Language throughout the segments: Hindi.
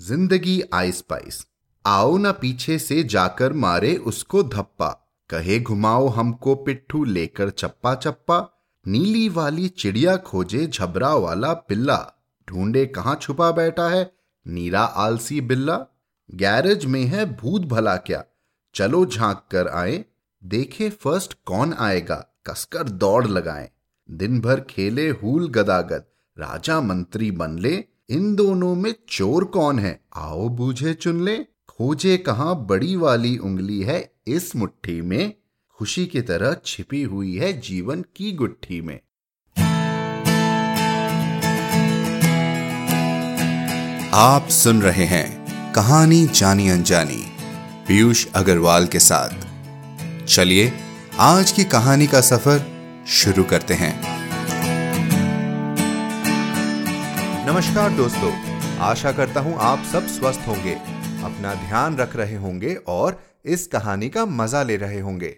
ज़िंदगी आई स्पाइस। आओ न पीछे से जाकर मारे उसको धप्पा। कहे, घुमाओ हमको पिट्ठू लेकर चप्पा चप्पा। नीली वाली चिड़िया खोजे झबरा वाला पिल्ला। ढूंढे कहाँ छुपा बैठा है, नीरा आलसी बिल्ला। गैरेज में है भूत भला क्या? चलो झाँक कर आए। देखे फ़र्स्ट कौन आएगा? कसकर दौड़ लगाए। दिन भर खेले हूल गदागद। राजा मंत्री बन ले। इन दोनों में चोर कौन है? आओ बूझे चुन ले। खोजे कहा बड़ी वाली उंगली है इस मुट्ठी में? खुशी की तरह छिपी हुई है जीवन की गुट्ठी में। आप सुन रहे हैं कहानी जानी अनजानी, पीयूष अग्रवाल के साथ। चलिए, आज की कहानी का सफ़र शुरू करते हैं। नमस्कार दोस्तों, आशा करता हूँ आप सब स्वस्थ होंगे, अपना ध्यान रख रहे होंगे और इस कहानी का मज़ा ले रहे होंगे।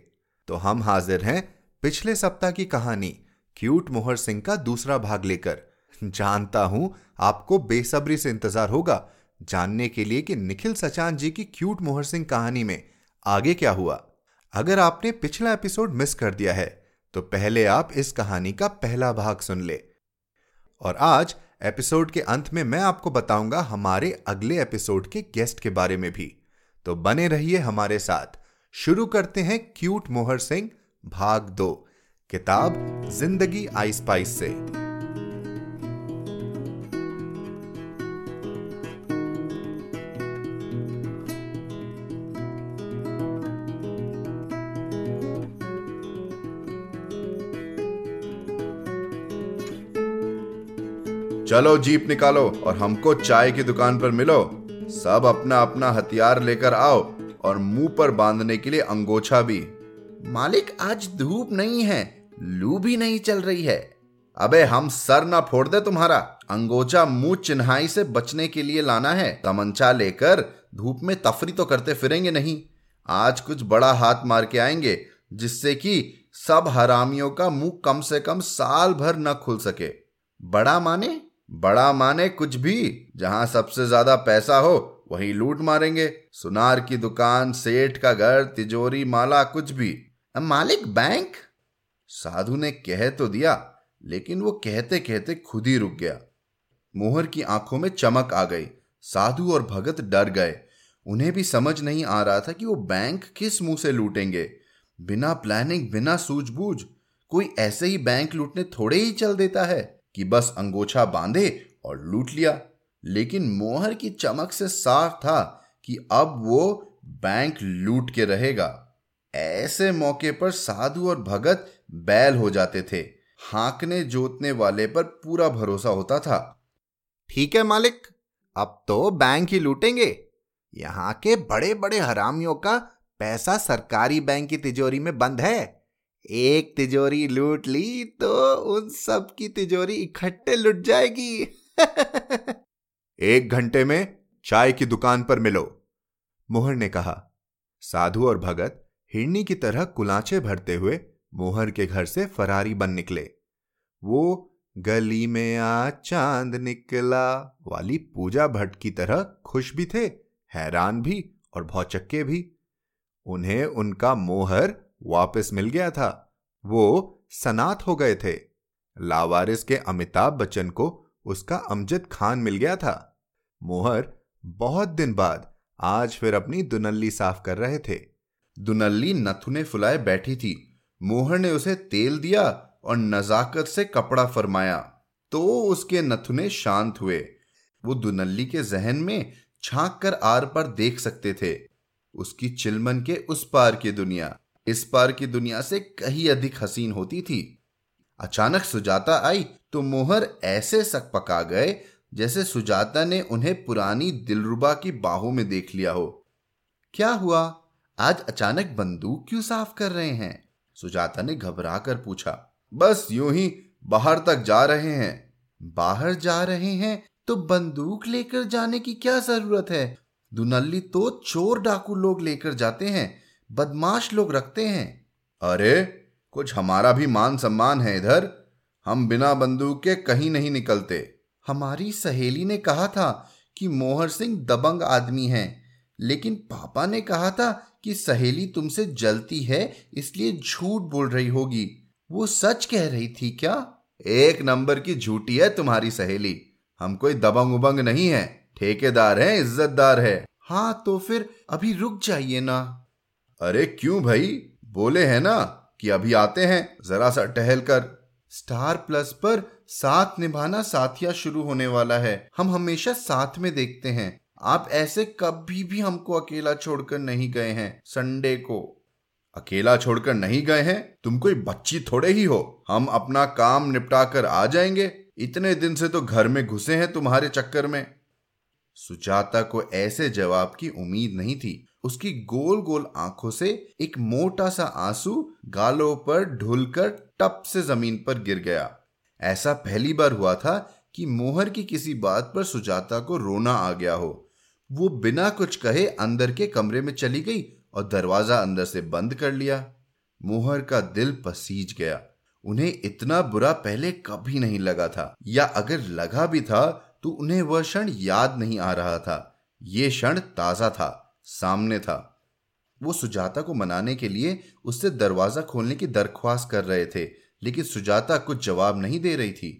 तो हम हाजिर हैं पिछले सप्ताह की कहानी, क्यूट मोहर सिंह का दूसरा भाग लेकर। जानता हूँ आपको बेसब्री से इंतज़ार होगा, जानने के लिए कि निखिल सचान जी की क्यूट मोहर सिंह कहानी में आगे क्या हुआ। अगर आपने पिछला एपिसोड मिस कर दिया है तो पहले आप इस कहानी का पहला भाग सुन ले। और आज एपिसोड के अंत में मैं आपको बताऊँगा हमारे अगले एपिसोड के गेस्ट के बारे में भी। तो बने रहिए हमारे साथ। शुरू करते हैं क्यूट मोहर सिंह, भाग दो, किताब ज़िंदगी आई स्पाइस से। चलो जीप निकालो और हमको चाय की दुकान पर मिलो। सब अपना अपना हथियार लेकर आओ और मुँह पर बांधने के लिए अंगोछा भी। मालिक, आज धूप नहीं है, लू भी नहीं चल रही है। अबे, हम सर ना फोड़ दे तुम्हारा। अंगोछा मुँह चिन्हाई से बचने के लिए लाना है। तमंचा लेकर धूप में तफरी तो करते फिरेंगे नहीं। आज कुछ बड़ा हाथ मार के आएँगे, जिससे कि सब हरामियों का मुँह कम से कम साल भर न खुल सके। बड़ा माने बड़ा माने कुछ भी, जहाँ सबसे ज़्यादा पैसा हो, वहीं लूट मारेंगे। सुनार की दुकान, सेठ का घर, तिजोरी माला, कुछ भी। मालिक बैंक? साधु ने कह तो दिया, लेकिन वो कहते कहते खुद ही रुक गया। मोहर की आँखों में चमक आ गई। साधु और भगत डर गए। उन्हें भी समझ नहीं आ रहा था कि वो बैंक किस मुँह से लूटेंगे। बिना प्लानिंग बिना सूझबूझ, कोई ऐसे ही बैंक लूटने थोड़े ही चल देता है। कि बस अंगोछा बांधे और लूट लिया। लेकिन मोहर की चमक से साफ़ था कि अब वो बैंक लूट के रहेगा। ऐसे मौके पर साधु और भगत बैल हो जाते थे। हाकने जोतने वाले पर पूरा भरोसा होता था। ठीक है मालिक, अब तो बैंक ही लूटेंगे। यहाँ के बड़े बड़े हरामियों का पैसा सरकारी बैंक की तिजोरी में बंद है। एक तिजोरी लूट ली तो उन सब की तिजोरी इकट्ठे लुट जाएगी। एक घंटे में चाय की दुकान पर मिलो मोहर ने कहा। साधु और भगत हिरनी की तरह कुलाचे भरते हुए मोहर के घर से फरारी बन निकले। वो गली में आ चाँद निकला वाली पूजा भट्ट की तरह खुश भी थे, हैरान भी और भौचक्के भी। उन्हें उनका मोहर वापस मिल गया था। वो सनात हो गए थे। लावारिस के अमिताभ बच्चन को उसका अमजद खान मिल गया था। मोहर बहुत दिन बाद आज फिर अपनी दुनल्ली साफ़ कर रहे थे। दुनल्ली नथुने फुलाए बैठी थी। मोहर ने उसे तेल दिया और नजाकत से कपड़ा फरमाया तो उसके नथुने शांत हुए। वो दुनल्ली के जहन में छाक कर आर पर देख सकते थे। उसकी चिलमन के उस पार की दुनिया। इस पार की दुनिया से कहीं अधिक हसीन होती थी। अचानक सुजाता आई तो मोहर ऐसे सक पका गए जैसे सुजाता ने उन्हें पुरानी दिलरुबा की बाहों में देख लिया हो। क्या हुआ? आज अचानक बंदूक क्यों साफ़ कर रहे हैं? सुजाता ने घबरा कर पूछा। बस यूँ ही बाहर तक जा रहे हैं। बाहर जा रहे हैं तो बंदूक लेकर जाने की क्या ज़रूरत है? दुनल्ली तो चोर डाकू लोग लेकर जाते हैं। बदमाश लोग रखते हैं। अरे, कुछ हमारा भी मान सम्मान है इधर। हम बिना बंदूक के कहीं नहीं निकलते। हमारी सहेली ने कहा था कि मोहर सिंह दबंग आदमी हैं, लेकिन पापा ने कहा था कि सहेली तुमसे जलती है, इसलिए झूठ बोल रही होगी। वो सच कह रही थी क्या? एक नंबर की झूठी है तुम्हारी सहेली। हम कोई दबंग उबंग नहीं है। ठेकेदार है, इज्जतदार है। हाँ तो फिर अभी रुक जाइए ना। अरे क्यों भाई? बोले हैं ना कि अभी आते हैं, जरा सा टहल कर। स्टार प्लस पर साथ निभाना साथिया शुरू होने वाला है। हम हमेशा साथ में देखते हैं। आप ऐसे कभी भी हमको अकेला छोड़कर नहीं गए हैं, संडे को। अकेला छोड़कर नहीं गए हैं? तुम कोई बच्ची थोड़े ही हो। हम अपना काम निपटा कर आ जाएँगे। इतने दिन से तो घर में घुसे हैं तुम्हारे चक्कर में। सुजाता को ऐसे जवाब की उम्मीद नहीं थी। उसकी गोल गोल आँखों से एक मोटा सा आँसू गालों पर ढुलकर टप से ज़मीन पर गिर गया। ऐसा पहली बार हुआ था कि मोहर की किसी बात पर सुजाता को रोना आ गया हो। वो बिना कुछ कहे अंदर के कमरे में चली गई और दरवाज़ा अंदर से बंद कर लिया। मोहर का दिल पसीज गया। उन्हें इतना बुरा पहले कभी नहीं लगा था, या अगर लगा भी था तो उन्हें वह क्षण याद नहीं आ रहा था। ये क्षण ताज़ा था। सामने था। वो सुजाता को मनाने के लिए उससे दरवाज़ा खोलने की दरख्वास्त कर रहे थे, लेकिन सुजाता कुछ जवाब नहीं दे रही थी।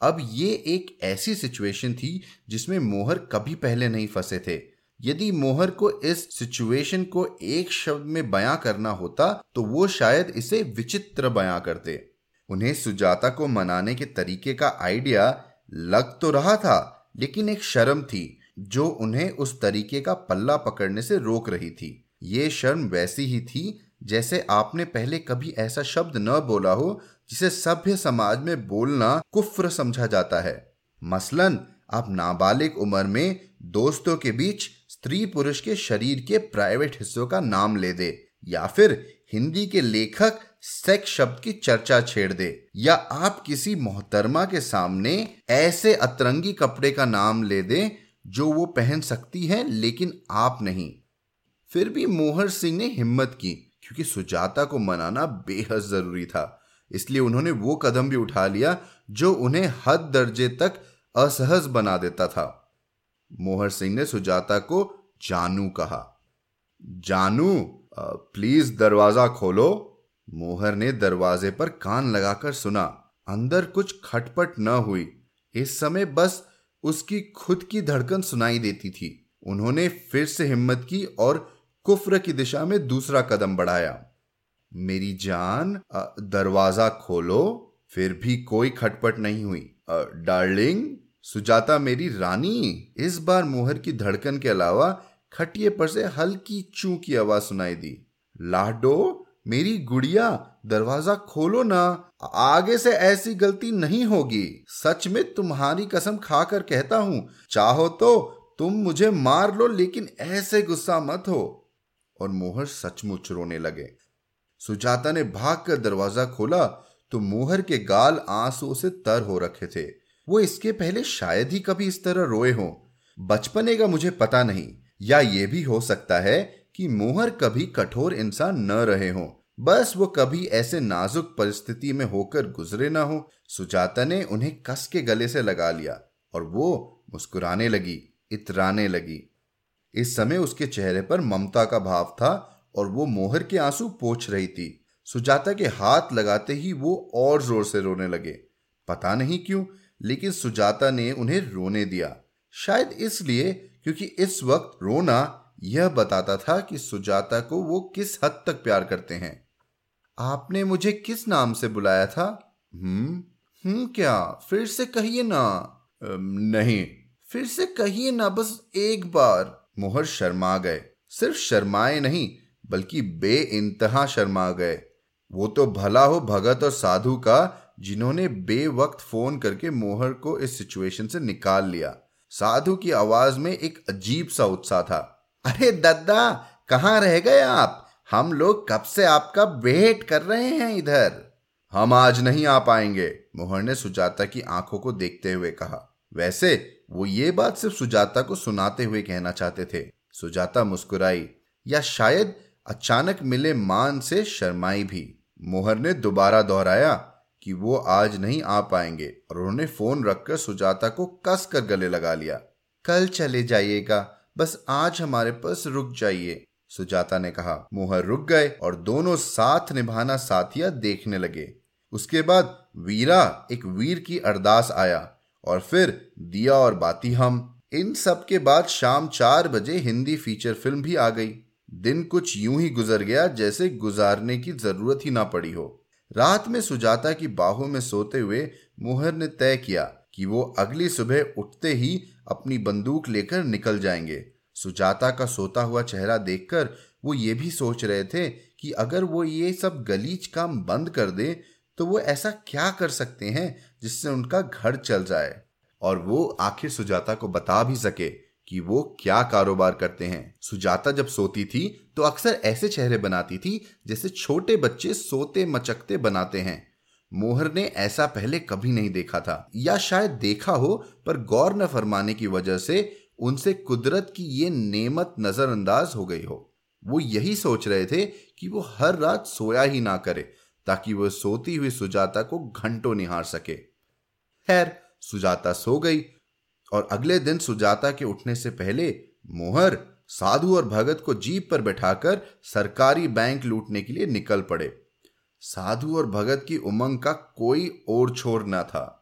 अब ये एक ऐसी सिचुएशन थी जिसमें मोहर कभी पहले नहीं फंसे थे। यदि मोहर को इस सिचुएशन को एक शब्द में बयां करना होता तो वो शायद इसे विचित्र बयां करते। उन्हें सुजाता को मनाने के तरीके का आइडिया लग तो रहा था, लेकिन एक शर्म थी। जो उन्हें उस तरीके का पल्ला पकड़ने से रोक रही थी। ये शर्म वैसी ही थी जैसे आपने पहले कभी ऐसा शब्द न बोला हो जिसे सभ्य समाज में बोलना कुफ्र समझा जाता है। मसलन, आप नाबालिग उम्र में दोस्तों के बीच, स्त्री पुरुष के शरीर के प्राइवेट हिस्सों का नाम ले दे, या फिर हिंदी के लेखक सेक्स शब्द की चर्चा छेड़ दे, या आप किसी मोहतरमा के सामने ऐसे अतरंगी कपड़े का नाम ले दे जो वो पहन सकती है, लेकिन आप नहीं। फिर भी मोहर सिंह ने हिम्मत की, क्योंकि सुजाता को मनाना बेहद ज़रूरी था। इसलिए उन्होंने वो कदम भी उठा लिया, जो उन्हें हद दर्जे तक असहज बना देता था। मोहर सिंह ने सुजाता को, जानू कहा। जानू प्लीज़ दरवाज़ा खोलो। मोहर ने दरवाजे पर कान लगाकर सुना। अंदर कुछ खटपट न हुई। इस समय बस उसकी खुद की धड़कन सुनाई देती थी। उन्होंने फिर से हिम्मत की और कुफ्र की दिशा में दूसरा कदम बढ़ाया। मेरी जान दरवाज़ा खोलो, फिर भी कोई खटपट नहीं हुई। डार्लिंग, सुजाता मेरी रानी, इस बार मोहर की धड़कन के अलावा खटिए पर से हल्की चू की आवाज़ सुनाई दी। लाडो, मेरी गुड़िया, दरवाज़ा खोलो ना। आगे से ऐसी गलती नहीं होगी। सच में तुम्हारी कसम खाकर कहता हूँ, चाहो तो तुम मुझे मार लो, लेकिन ऐसे गुस्सा मत हो। और मोहर सचमुच रोने लगे। सुजाता ने भागकर दरवाज़ा खोला तो मोहर के गाल आँसू से तर हो रखे थे। वो इसके पहले शायद ही कभी इस तरह रोए हों। बचपने का मुझे पता नहीं, या ये भी हो सकता है कि मोहर कभी कठोर इंसान न रहे हों। बस वो कभी ऐसे नाजुक परिस्थिति में होकर गुजरे ना हो। सुजाता ने उन्हें कस के गले से लगा लिया और वो मुस्कुराने लगी, इतराने लगी। इस समय उसके चेहरे पर ममता का भाव था और वो मोहर के आँसू पोछ रही थी। सुजाता के हाथ लगाते ही वो और ज़ोर से रोने लगे। पता नहीं क्यों, लेकिन सुजाता ने उन्हें रोने दिया। शायद इसलिए क्योंकि इस वक्त रोना यह बताता था कि सुजाता को वो किस हद तक प्यार करते हैं। आपने मुझे किस नाम से बुलाया था? हम्म हम्म क्या? फिर से कहिए ना। नहीं। फिर से कहिए ना बस एक बार। मोहर शर्मा गए। सिर्फ़ शर्माए नहीं, बल्कि बे इंतहा शर्मा गए। वो तो भला हो भगत और साधु का, जिन्होंने बे वक्त फ़ोन करके मोहर को इस सिचुएशन से निकाल लिया। साधु की आवाज़ में एक अजीब सा उत्साह था। अरे दद्दा, कहाँ रह गए आप? हम लोग कब से आपका वेट कर रहे हैं इधर? हम आज नहीं आ पाएँगे मोहर ने सुजाता की आँखों को देखते हुए कहा। वैसे, वो ये बात सिर्फ़ सुजाता को सुनाते हुए कहना चाहते थे। सुजाता मुस्कुराई, या शायद अचानक मिले मान से शर्माई भी। मोहर ने दोबारा दोहराया कि वो आज नहीं आ पाएँगे, और उन्होंने फ़ोन रखकर सुजाता को कस कर गले लगा लिया। कल चले जाइएगा, बस आज हमारे पास रुक जाइए। सुजाता ने कहा मोहर रुक गए और दोनों साथ निभाना साथिया देखने लगे। उसके बाद वीरा, एक वीर की अरदास आया और फिर दिया और बाती हम। इन सब के बाद शाम चार बजे हिंदी फीचर फ़िल्म भी आ गई। दिन कुछ यूँ ही गुजर गया जैसे गुजारने की ज़रूरत ही ना पड़ी हो। रात में सुजाता की बाहों में सोते हुए मोहर ने तय किया कि वो अगली सुबह उठते ही अपनी बंदूक लेकर निकल जाएँगे। सुजाता का सोता हुआ चेहरा देखकर वो ये भी सोच रहे थे कि अगर वो ये सब गलीच काम बंद कर दे तो वो ऐसा क्या कर सकते हैं जिससे उनका घर चल जाए? और वो आखिर सुजाता को बता भी सके कि वो क्या कारोबार करते हैं। सुजाता जब सोती थी तो अक्सर ऐसे चेहरे बनाती थी जैसे छोटे बच्चे सोते मचकते बनाते हैं। मोहर ने ऐसा पहले कभी नहीं देखा था। या शायद देखा हो, पर गौर न फरमाने की वजह से उनसे कुदरत की ये नेमत नजरअंदाज हो गई हो। वो यही सोच रहे थे कि वो हर रात सोया ही ना करे, ताकि वो सोती हुई सुजाता को घंटों निहार सके। खैर, सुजाता सो गई, और अगले दिन सुजाता के उठने से पहले मोहर, साधु और भगत को जीप पर बैठाकर सरकारी बैंक लूटने के लिए निकल पड़े। साधु और भगत की उमंग का कोई और छोर न था।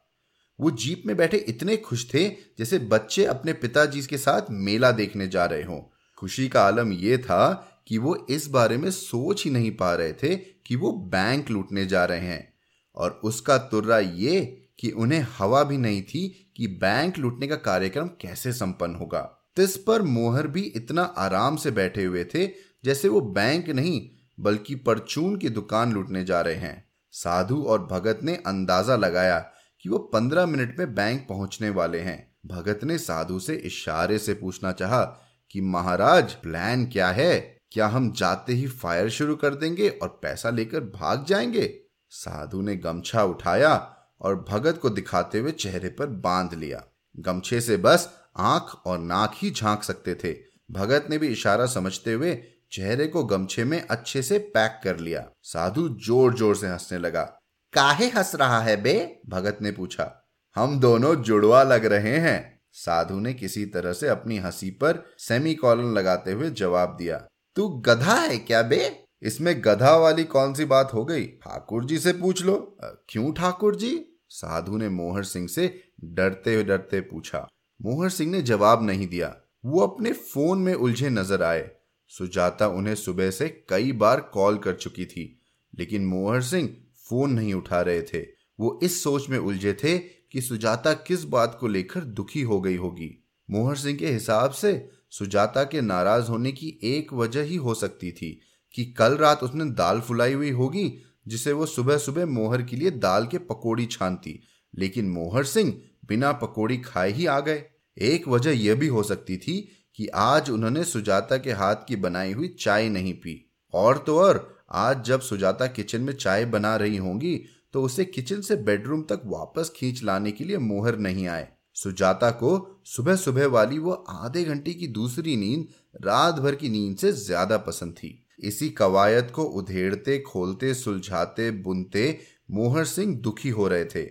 वो जीप में बैठे इतने खुश थे जैसे बच्चे अपने पिताजी के साथ मेला देखने जा रहे हों। खुशी का आलम यह था कि वो इस बारे में सोच ही नहीं पा रहे थे कि वो बैंक लूटने जा रहे हैं। और उसका तुर्रा ये कि उन्हें हवा भी नहीं थी कि बैंक लूटने का कार्यक्रम कैसे संपन्न होगा। तिस पर मोहर भी इतना आराम से बैठे हुए थे जैसे वो बैंक नहीं, बल्कि परचून की दुकान लूटने जा रहे हैं। साधु और भगत ने अंदाज़ा लगाया कि वो पंद्रह मिनट में बैंक पहुँचने वाले हैं। भगत ने साधु से इशारे से पूछना चाहा कि, महाराज प्लान क्या है? क्या हम जाते ही फायर शुरू कर देंगे और पैसा लेकर भाग जाएँगे? साधु ने गमछा उठाया और भगत को दिखाते हुए चेहरे पर बाँध लिया। गमछे से बस आँख और नाक ही झाँक सकते थे। भगत ने भी इशारा समझते हुए चेहरे को गमछे में अच्छे से पैक कर लिया। साधु ज़ोर ज़ोर से हंसने लगा। काहे हंस रहा है बे? भगत ने पूछा। हम दोनों जुड़वा लग रहे हैं। साधु ने किसी तरह से अपनी हँसी पर सेमी कॉलन लगाते हुए जवाब दिया। तू गधा है क्या बे? इसमें गधा वाली कौन सी बात हो गई? ठाकुर जी से पूछ लो। क्यों ठाकुर जी? साधु ने मोहर सिंह से डरते डरते पूछा। मोहर सिंह ने जवाब नहीं दिया। वो अपने फ़ोन में उलझे नज़र आए। सुजाता उन्हें सुबह से कई बार कॉल कर चुकी थी। लेकिन मोहर सिंह फ़ोन नहीं उठा रहे थे। वो इस सोच में उलझे थे कि सुजाता किस बात को लेकर दुखी हो गई होगी। मोहर सिंह के हिसाब से सुजाता के नाराज़ होने की एक वजह ही हो सकती थी कि कल रात उसने दाल फुलाई हुई होगी, जिसे वो सुबह सुबह मोहर के लिए दाल के पकोड़ी छानती। लेकिन मोहर सिंह बिना पकोड़ी खाए ही आ गए। एक वजह यह भी हो सकती थी कि आज उन्होंने सुजाता के हाथ की बनाई हुई चाय नहीं पी। और तो और आज जब सुजाता किचन में चाय बना रही होंगी तो उसे किचन से बेडरूम तक वापस खींच लाने के लिए मोहर नहीं आए। सुजाता को सुबह सुबह वाली वो आधे घंटे की दूसरी नींद रात भर की नींद से ज़्यादा पसंद थी। इसी कवायद को उधेड़ते, खोलते, सुलझाते, बुनते मोहर सिंह दुखी हो रहे थे।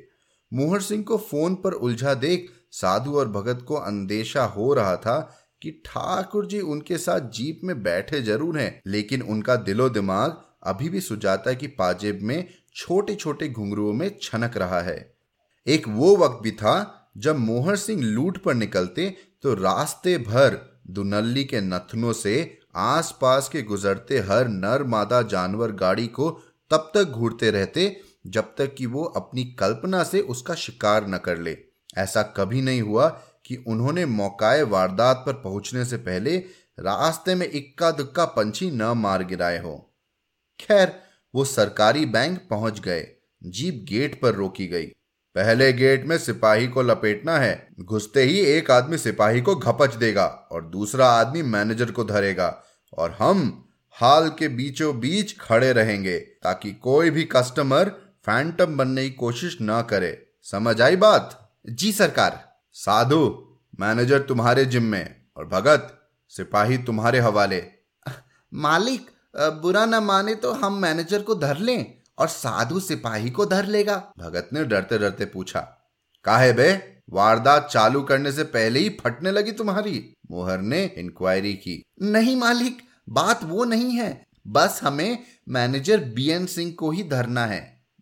मोहर सिंह को फ़ोन पर उलझा देख साधु और भगत को अंदेशा हो रहा था कि ठाकुर जी उनके साथ जीप में बैठे ज़रूर हैं, लेकिन उनका दिलो दिमाग अभी भी सुजाता की पाजेब में छोटे छोटे घुंघरुओं में छनक रहा है। एक वो वक्त भी था जब मोहर सिंह लूट पर निकलते तो रास्ते भर दुनल्ली के नथनों से आसपास के गुजरते हर नर मादा जानवर गाड़ी को तब तक घूरते रहते जब तक कि वो अपनी कल्पना से उसका शिकार न कर ले। ऐसा कभी नहीं हुआ कि उन्होंने मौकाए वारदात पर पहुँचने से पहले रास्ते में इक्का दुक्का पंछी न मार गिराए हो। खैर, वो सरकारी बैंक पहुँच गए। जीप गेट पर रोकी गई। पहले गेट में सिपाही को लपेटना है। घुसते ही एक आदमी सिपाही को घपच देगा और दूसरा आदमी मैनेजर को धरेगा और हम हाल के बीचों बीच खड़े रहेंगे ताकि कोई भी कस्टमर फैंटम बनने की कोशिश ना करे। समझ आई बात? जी सरकार। साधु, मैनेजर तुम्हारे जिम में और भगत, सिपाही तुम्हारे हवाले। मालिक बुरा न माने तो हम मैनेजर को धर लें और साधु सिपाही को धर लेगा। भगत ने डरते डरते पूछा, काहे बे, वारदात चालू करने से पहले ही फटने लगी तुम्हारी? मोहर ने इंक्वायरी की, नहीं मालिक, बात वो नहीं है। बस हमें मैनेजर बीएन सिंह को ही धरना है।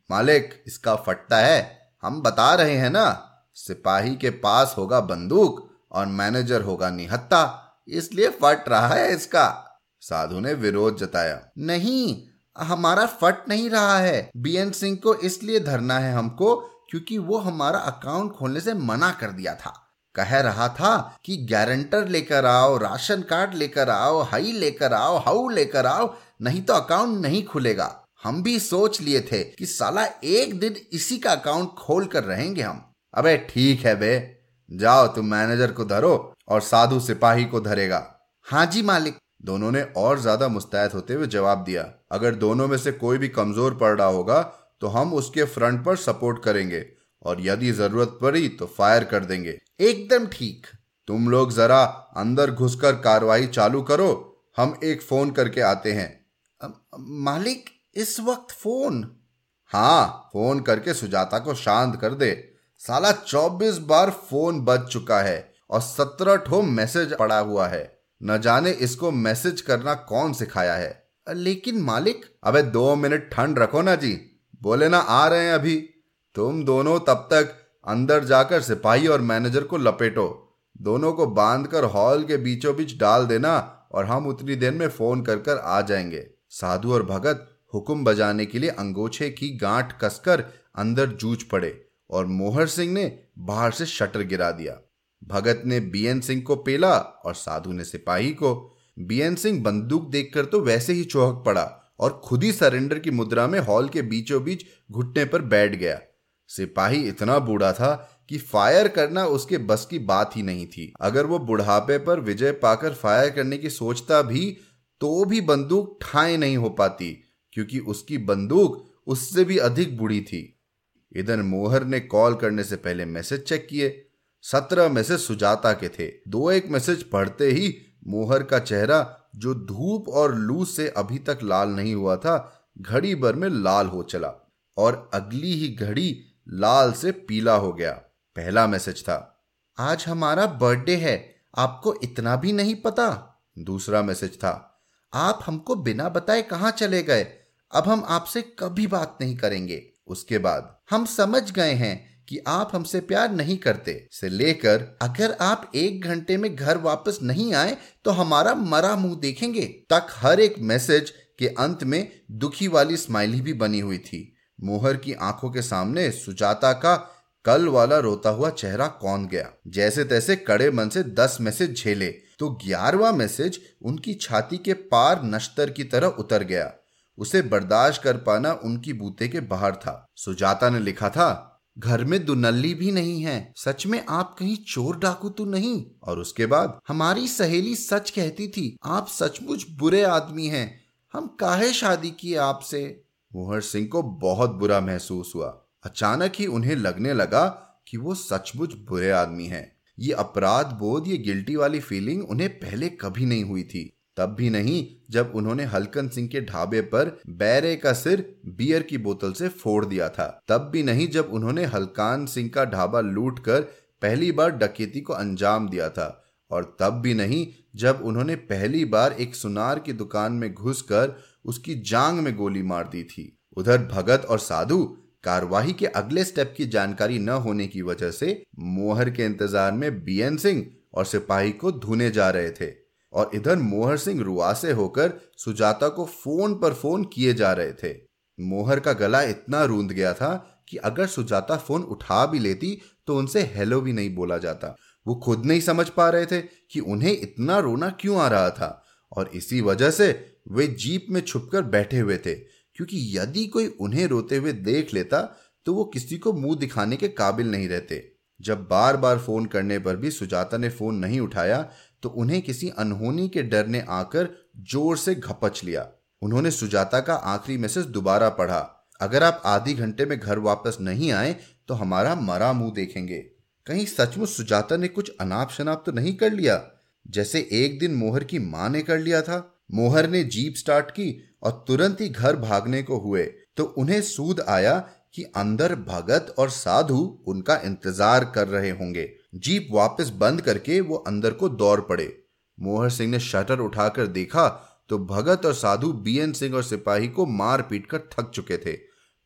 मालिक, इसका फटता है। हम बता रहे हैं ना, सिपाही के पास होगा बंदूक और मैनेजर होगा निहत्ता। इसलिए फट रहा है इसका। साधु ने विरोध जताया, नहीं, हमारा फट नहीं रहा है। बीएन सिंह को इसलिए धरना है हमको क्योंकि वो हमारा अकाउंट खोलने से मना कर दिया था। कह रहा था कि गारंटर लेकर आओ, राशन कार्ड लेकर आओ, हई लेकर आओ, हाउ लेकर आओ, नहीं तो अकाउंट नहीं खुलेगा। हम भी सोच लिए थे कि साला एक दिन इसी का अकाउंट खोल कर रहेंगे हम। अबे ठीक है बे, जाओ तुम मैनेजर को धरो और साधु सिपाही को धरेगा। हाँ जी मालिक दोनों ने और ज़्यादा मुस्तैद होते हुए जवाब दिया, अगर दोनों में से कोई भी कमज़ोर पड़ रहा होगा तो हम उसके फ्रंट पर सपोर्ट करेंगे और यदि ज़रूरत पड़ी तो फायर कर देंगे। एकदम ठीक। तुम लोग जरा अंदर घुसकर कार्रवाई चालू करो। हम एक फ़ोन करके आते हैं। मालिक, इस वक्त फ़ोन? हाँ फ़ोन करके सुजाता को शांत कर दे। साला चौबीस बार फ़ोन बज चुका है और सत्रह ठो मैसेज पड़ा हुआ है। न जाने इसको मैसेज करना कौन सिखाया है। लेकिन मालिक, अबे दो मिनट ठंड रखो ना जी। बोले ना, आ रहे हैं अभी। तुम दोनों तब तक अंदर जाकर सिपाही और मैनेजर को लपेटो। दोनों को बांधकर हॉल के बीचों बीच डाल देना और हम उतनी देर में फ़ोन कर कर आ जाएँगे। साधु और भगत हुक्म बजाने के लिए अंगोछे की गांठ कसकर अंदर जूझ पड़े और मोहर सिंह ने बाहर से शटर गिरा दिया। भगत ने बीएन सिंह को पेला और साधु ने सिपाही को। बीएन सिंह बंदूक देखकर तो वैसे ही चौहक पड़ा और खुद ही सरेंडर की मुद्रा में हॉल के बीचों बीच घुटने पर बैठ गया। सिपाही इतना बूढ़ा था कि फायर करना उसके बस की बात ही नहीं थी। अगर वो बुढ़ापे पर विजय पाकर फायर करने की सोचता भी तो भी बंदूक ठाए नहीं हो पाती, क्योंकि उसकी बंदूक उससे भी अधिक बुढ़ी थी। इधर मोहर ने कॉल करने से पहले मैसेज चेक किए। सत्रह मैसेज सुजाता के थे। दो एक मैसेज पढ़ते ही मोहर का चेहरा, जो धूप और लू से अभी तक लाल नहीं हुआ था, घड़ी भर में लाल हो चला और अगली ही घड़ी लाल से पीला हो गया। पहला मैसेज था, आज हमारा बर्थडे है, आपको इतना भी नहीं पता? दूसरा मैसेज था, आप हमको बिना बताए कहाँ चले गए? अब हम आपसे कभी बात नहीं करेंगे। उसके बाद, हम समझ गए हैं कि आप हमसे प्यार नहीं करते से लेकर अगर आप एक घंटे में घर वापस नहीं आए तो हमारा मरा मुँह देखेंगे, तक हर एक मैसेज के अंत में दुखी वाली स्माइली भी बनी हुई थी। मोहर की आँखों के सामने सुजाता का कल वाला रोता हुआ चेहरा कौन गया? जैसे तैसे कड़े मन से दस मैसेज झेले तो ग्यारहवा मैसेज उनकी छाती के पार नश्तर की तरह उतर गया। उसे बर्दाश्त कर पाना उनकी बूते के बाहर था। सुजाता ने लिखा था घर में दुनल्ली भी नहीं है। सच में आप कहीं चोर डाकू तो नहीं? और उसके बाद, हमारी सहेली सच कहती थी, आप सचमुच बुरे आदमी हैं। हम काहे शादी किए आपसे? मोहर सिंह को बहुत बुरा महसूस हुआ। अचानक ही उन्हें लगने लगा कि वो सचमुच बुरे आदमी हैं। ये अपराध बोध, ये गिल्टी वाली फीलिंग उन्हें पहले कभी नहीं हुई थी। तब भी नहीं, जब उन्होंने हलकन सिंह के ढाबे पर बैरे का सिर बियर की बोतल से फोड़ दिया था। तब भी नहीं, जब उन्होंने हलकान सिंह का ढाबा लूट कर पहली बार डकैती को अंजाम दिया था। और तब भी नहीं, जब उन्होंने पहली बार एक सुनार की दुकान में घुसकर उसकी जांग में गोली मार दी थी। उधर भगत और साधु कार्यवाही के अगले स्टेप की जानकारी न होने की वजह से मोहर के इंतज़ार में बीएन सिंह और सिपाही को धुने जा रहे थे। और इधर मोहर सिंह रुआसे होकर सुजाता को फ़ोन पर फ़ोन किए जा रहे थे। मोहर का गला इतना रूंद गया था कि अगर सुजाता फ़ोन उठा भी लेती तो उनसे हेलो भी नहीं बोला जाता। वो खुद नहीं समझ पा रहे थे कि उन्हें इतना रोना क्यों आ रहा था और इसी वजह से वे जीप में छुपकर बैठे हुए थे, क्योंकि यदि कोई उन्हें रोते हुए देख लेता तो वो किसी को मुँह दिखाने के काबिल नहीं रहते। जब बार बार फ़ोन करने पर भी सुजाता ने फ़ोन नहीं उठाया तो उन्हें किसी अनहोनी के डर ने आकर ज़ोर से घपच लिया। उन्होंने सुजाता का आखिरी मैसेज दोबारा पढ़ा। अगर आप आधी घंटे में घर वापस नहीं आए तो हमारा मरा मुँह देखेंगे। कहीं सचमुच सुजाता ने कुछ अनाप शनाप तो नहीं कर लिया? जैसे एक दिन मोहर की माँ ने कर लिया था। मोहर ने जीप स्टार्ट की और तुरंत ही घर भागने को हुए। तो उन्हें सूद आया कि अंदर भगत और साधु उनका इंतज़ार कर रहे होंगे। जीप वापस बंद करके वो अंदर को दौड़ पड़े। मोहर सिंह ने शटर उठाकर देखा तो भगत और साधु बीएन सिंह और सिपाही को मार पीट कर थक चुके थे।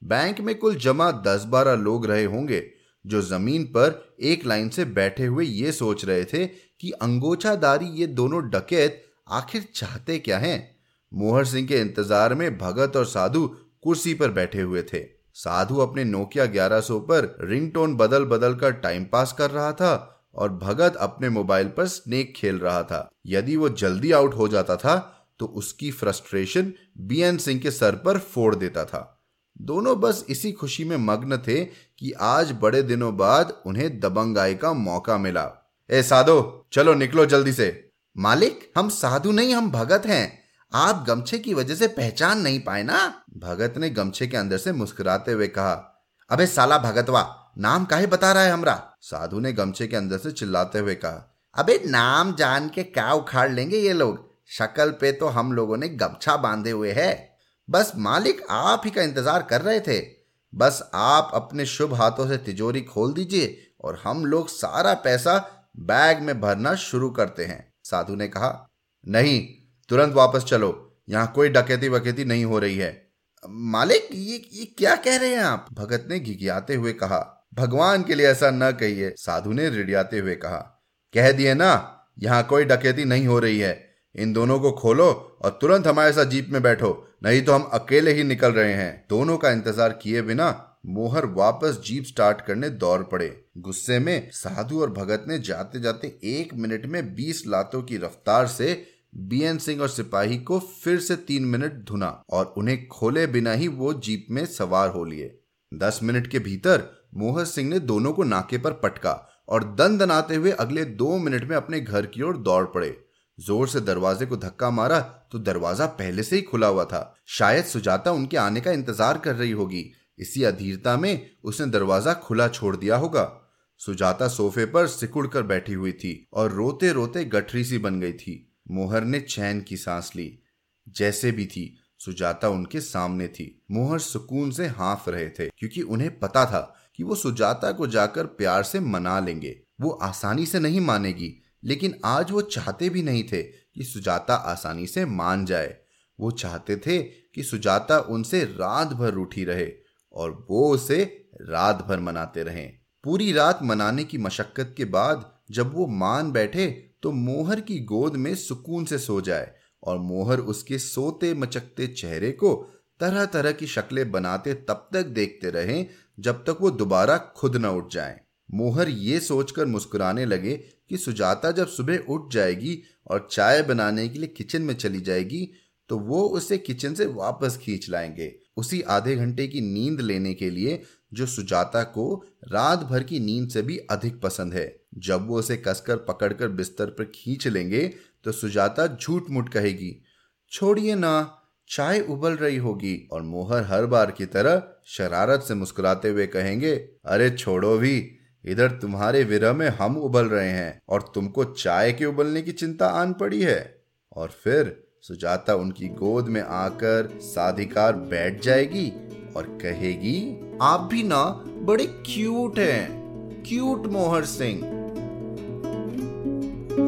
बैंक में कुल जमा दस बारह लोग रहे होंगे, जो ज़मीन पर एक लाइन से बैठे हुए ये सोच रहे थे कि अंगोछादारी ये दोनों डकैत आखिर चाहते क्या हैं? मोहर सिंह के इंतज़ार में भगत और साधु कुर्सी पर बैठे हुए थे। साधु अपने नोकिया 1100 पर रिंगटोन बदल बदल कर टाइम पास कर रहा था और भगत अपने मोबाइल पर स्नेक खेल रहा था। यदि वो जल्दी आउट हो जाता था तो उसकी फ्रस्ट्रेशन बीएन सिंह के सर पर फोड़ देता था। दोनों बस इसी खुशी में मग्न थे कि आज बड़े दिनों बाद उन्हें दबंगाई का मौका मिला। ए साधो, चलो निकलो जल्दी से। मालिक, हम साधु नहीं, हम भगत हैं। आप गमछे की वजह से पहचान नहीं पाए ना? भगत ने गमछे के अंदर से मुस्कुराते हुए कहा, अबे साला भगतवा, नाम काहे बता रहा है हमरा? साधु ने गमछे के अंदर से चिल्लाते हुए कहा, अबे नाम जान के क्या उखाड़ लेंगे ये लोग? शक्ल पे तो हम लोगों ने गमछा बांधे हुए है। बस मालिक आप ही का इंतज़ार कर रहे थे। बस आप अपने शुभ हाथों से तिजोरी खोल दीजिए और हम लोग सारा पैसा बैग में भरना शुरू करते हैं। साधु ने कहा, नहीं तुरंत वापस चलो। यहाँ कोई डकैती वकैती नहीं हो रही है। मालिक, ये ये क्या कह रहे हैं आप? भगत ने घिघियाते हुए कहा, भगवान के लिए ऐसा न कहिए, साधु ने रिड़ियाते हुए कहा, कह दिए ना, यहाँ कोई डकैती नहीं हो रही है। इन दोनों को खोलो और तुरंत हमारे साथ जीप में बैठो, नहीं तो हम अकेले ही निकल रहे हैं। दोनों का इंतज़ार किए बिना मोहर वापस जीप स्टार्ट करने दौड़ पड़े। गुस्से में साधु और भगत ने जाते जाते एक मिनट में बीस लातों की रफ्तार से बीएन सिंह और सिपाही को फिर से तीन मिनट धुना और उन्हें खोले बिना ही वो जीप में सवार हो लिए। दस मिनट के भीतर मोहर सिंह ने दोनों को नाके पर पटका और दन दनाते हुए अगले दो मिनट में अपने घर की ओर दौड़ पड़े। ज़ोर से दरवाजे को धक्का मारा तो दरवाज़ा पहले से ही खुला हुआ था। शायद सुजाता उनके आने का इंतज़ार कर रही होगी। इसी अधीरता में उसने दरवाज़ा खुला छोड़ दिया होगा। सुजाता सोफे पर सिकुड़ कर बैठी हुई थी और रोते रोते गठरी सी बन गई थी। मोहर ने चैन की सांस ली। जैसे भी थी, सुजाता उनके सामने थी। मोहर सुकून से हाँफ रहे थे, क्योंकि उन्हें पता था कि वो सुजाता को जाकर प्यार से मना लेंगे। वो आसानी से नहीं मानेगी, लेकिन आज वो चाहते भी नहीं थे कि सुजाता आसानी से मान जाए। वो चाहते थे कि सुजाता उनसे रात भर रूठी रहे और वो उसे रात भर मनाते रहें। पूरी रात मनाने की मशक्कत के बाद जब वो मान बैठे तो मोहर की गोद में सुकून से सो जाए और मोहर उसके सोते मचकते चेहरे को तरह तरह की शक्लें बनाते तब तक देखते रहें जब तक वो दोबारा खुद न उठ जाए। मोहर ये सोचकर मुस्कुराने लगे कि सुजाता जब सुबह उठ जाएगी और चाय बनाने के लिए किचन में चली जाएगी तो वो उसे किचन से वापस खींच लाएँगे। उसी आधे घंटे की नींद लेने के लिए जो सुजाता को रात भर की नींद से भी अधिक पसंद है। जब वो उसे कसकर पकड़कर बिस्तर पर खींच लेंगे तो सुजाता झूठ मुठ कहेगी, छोड़िए ना, चाय उबल रही होगी। और मोहर हर बार की तरह शरारत से मुस्कुराते हुए कहेंगे, अरे छोड़ो भी, इधर तुम्हारे विरह में हम उबल रहे हैं और तुमको चाय के उबलने की चिंता आन पड़ी है। और फिर सुजाता उनकी गोद में आकर साधिकार बैठ जाएगी और कहेगी, आप भी ना, बड़े क्यूट हैं, क्यूट मोहर सिंह। तो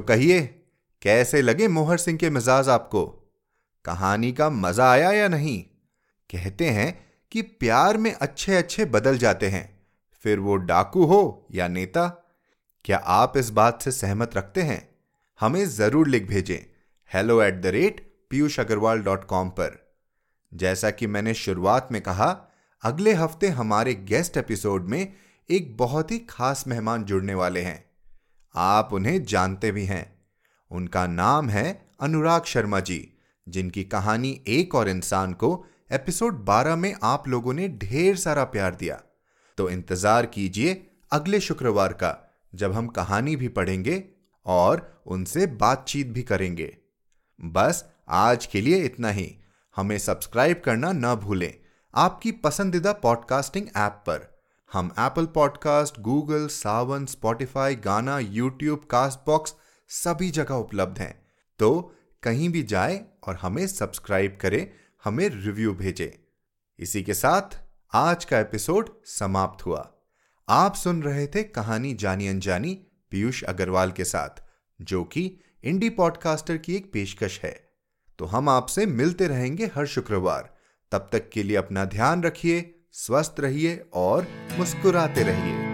कहिए, कैसे लगे मोहर सिंह के मिजाज आपको? कहानी का मज़ा आया या नहीं? कहते हैं कि प्यार में अच्छे अच्छे बदल जाते हैं। फिर वो डाकू हो या नेता, क्या आप इस बात से सहमत रखते हैं? हमें ज़रूर लिख भेजें। Hello at the rate Piyush Agrawal dot com पर। जैसा कि मैंने शुरुआत में कहा, अगले हफ़्ते हमारे गेस्ट एपिसोड में एक बहुत ही खास मेहमान जुड़ने वाले हैं। आप उन्हें जानते भी हैं। उनका नाम है अनुराग शर्मा जी, जिनकी कहानी एक और इंसान को एपिसोड 12 में आप लोगों ने ढेर सारा प्यार दिया। तो इंतज़ार कीजिए अगले शुक्रवार का, जब हम कहानी भी पढ़ेंगे और उनसे बातचीत भी करेंगे। बस आज के लिए इतना ही। हमें सब्सक्राइब करना न भूलें। आपकी पसंदीदा पॉडकास्टिंग ऐप पर। हम Apple podcast Google Saavn Spotify Gaana YouTube Castbox सभी जगह उपलब्ध हैं। तो कहीं भी जाए और हमें सब्सक्राइब करें, हमें रिव्यू भेजें। इसी के साथ आज का एपिसोड समाप्त हुआ। आप सुन रहे थे कहानी जानी अनजानी पीयूष अग्रवाल के साथ, जो कि इंडी पॉडकास्टर की एक पेशकश है। तो हम आपसे मिलते रहेंगे हर शुक्रवार। तब तक के लिए अपना ध्यान रखिए, स्वस्थ रहिए और मुस्कुराते रहिए।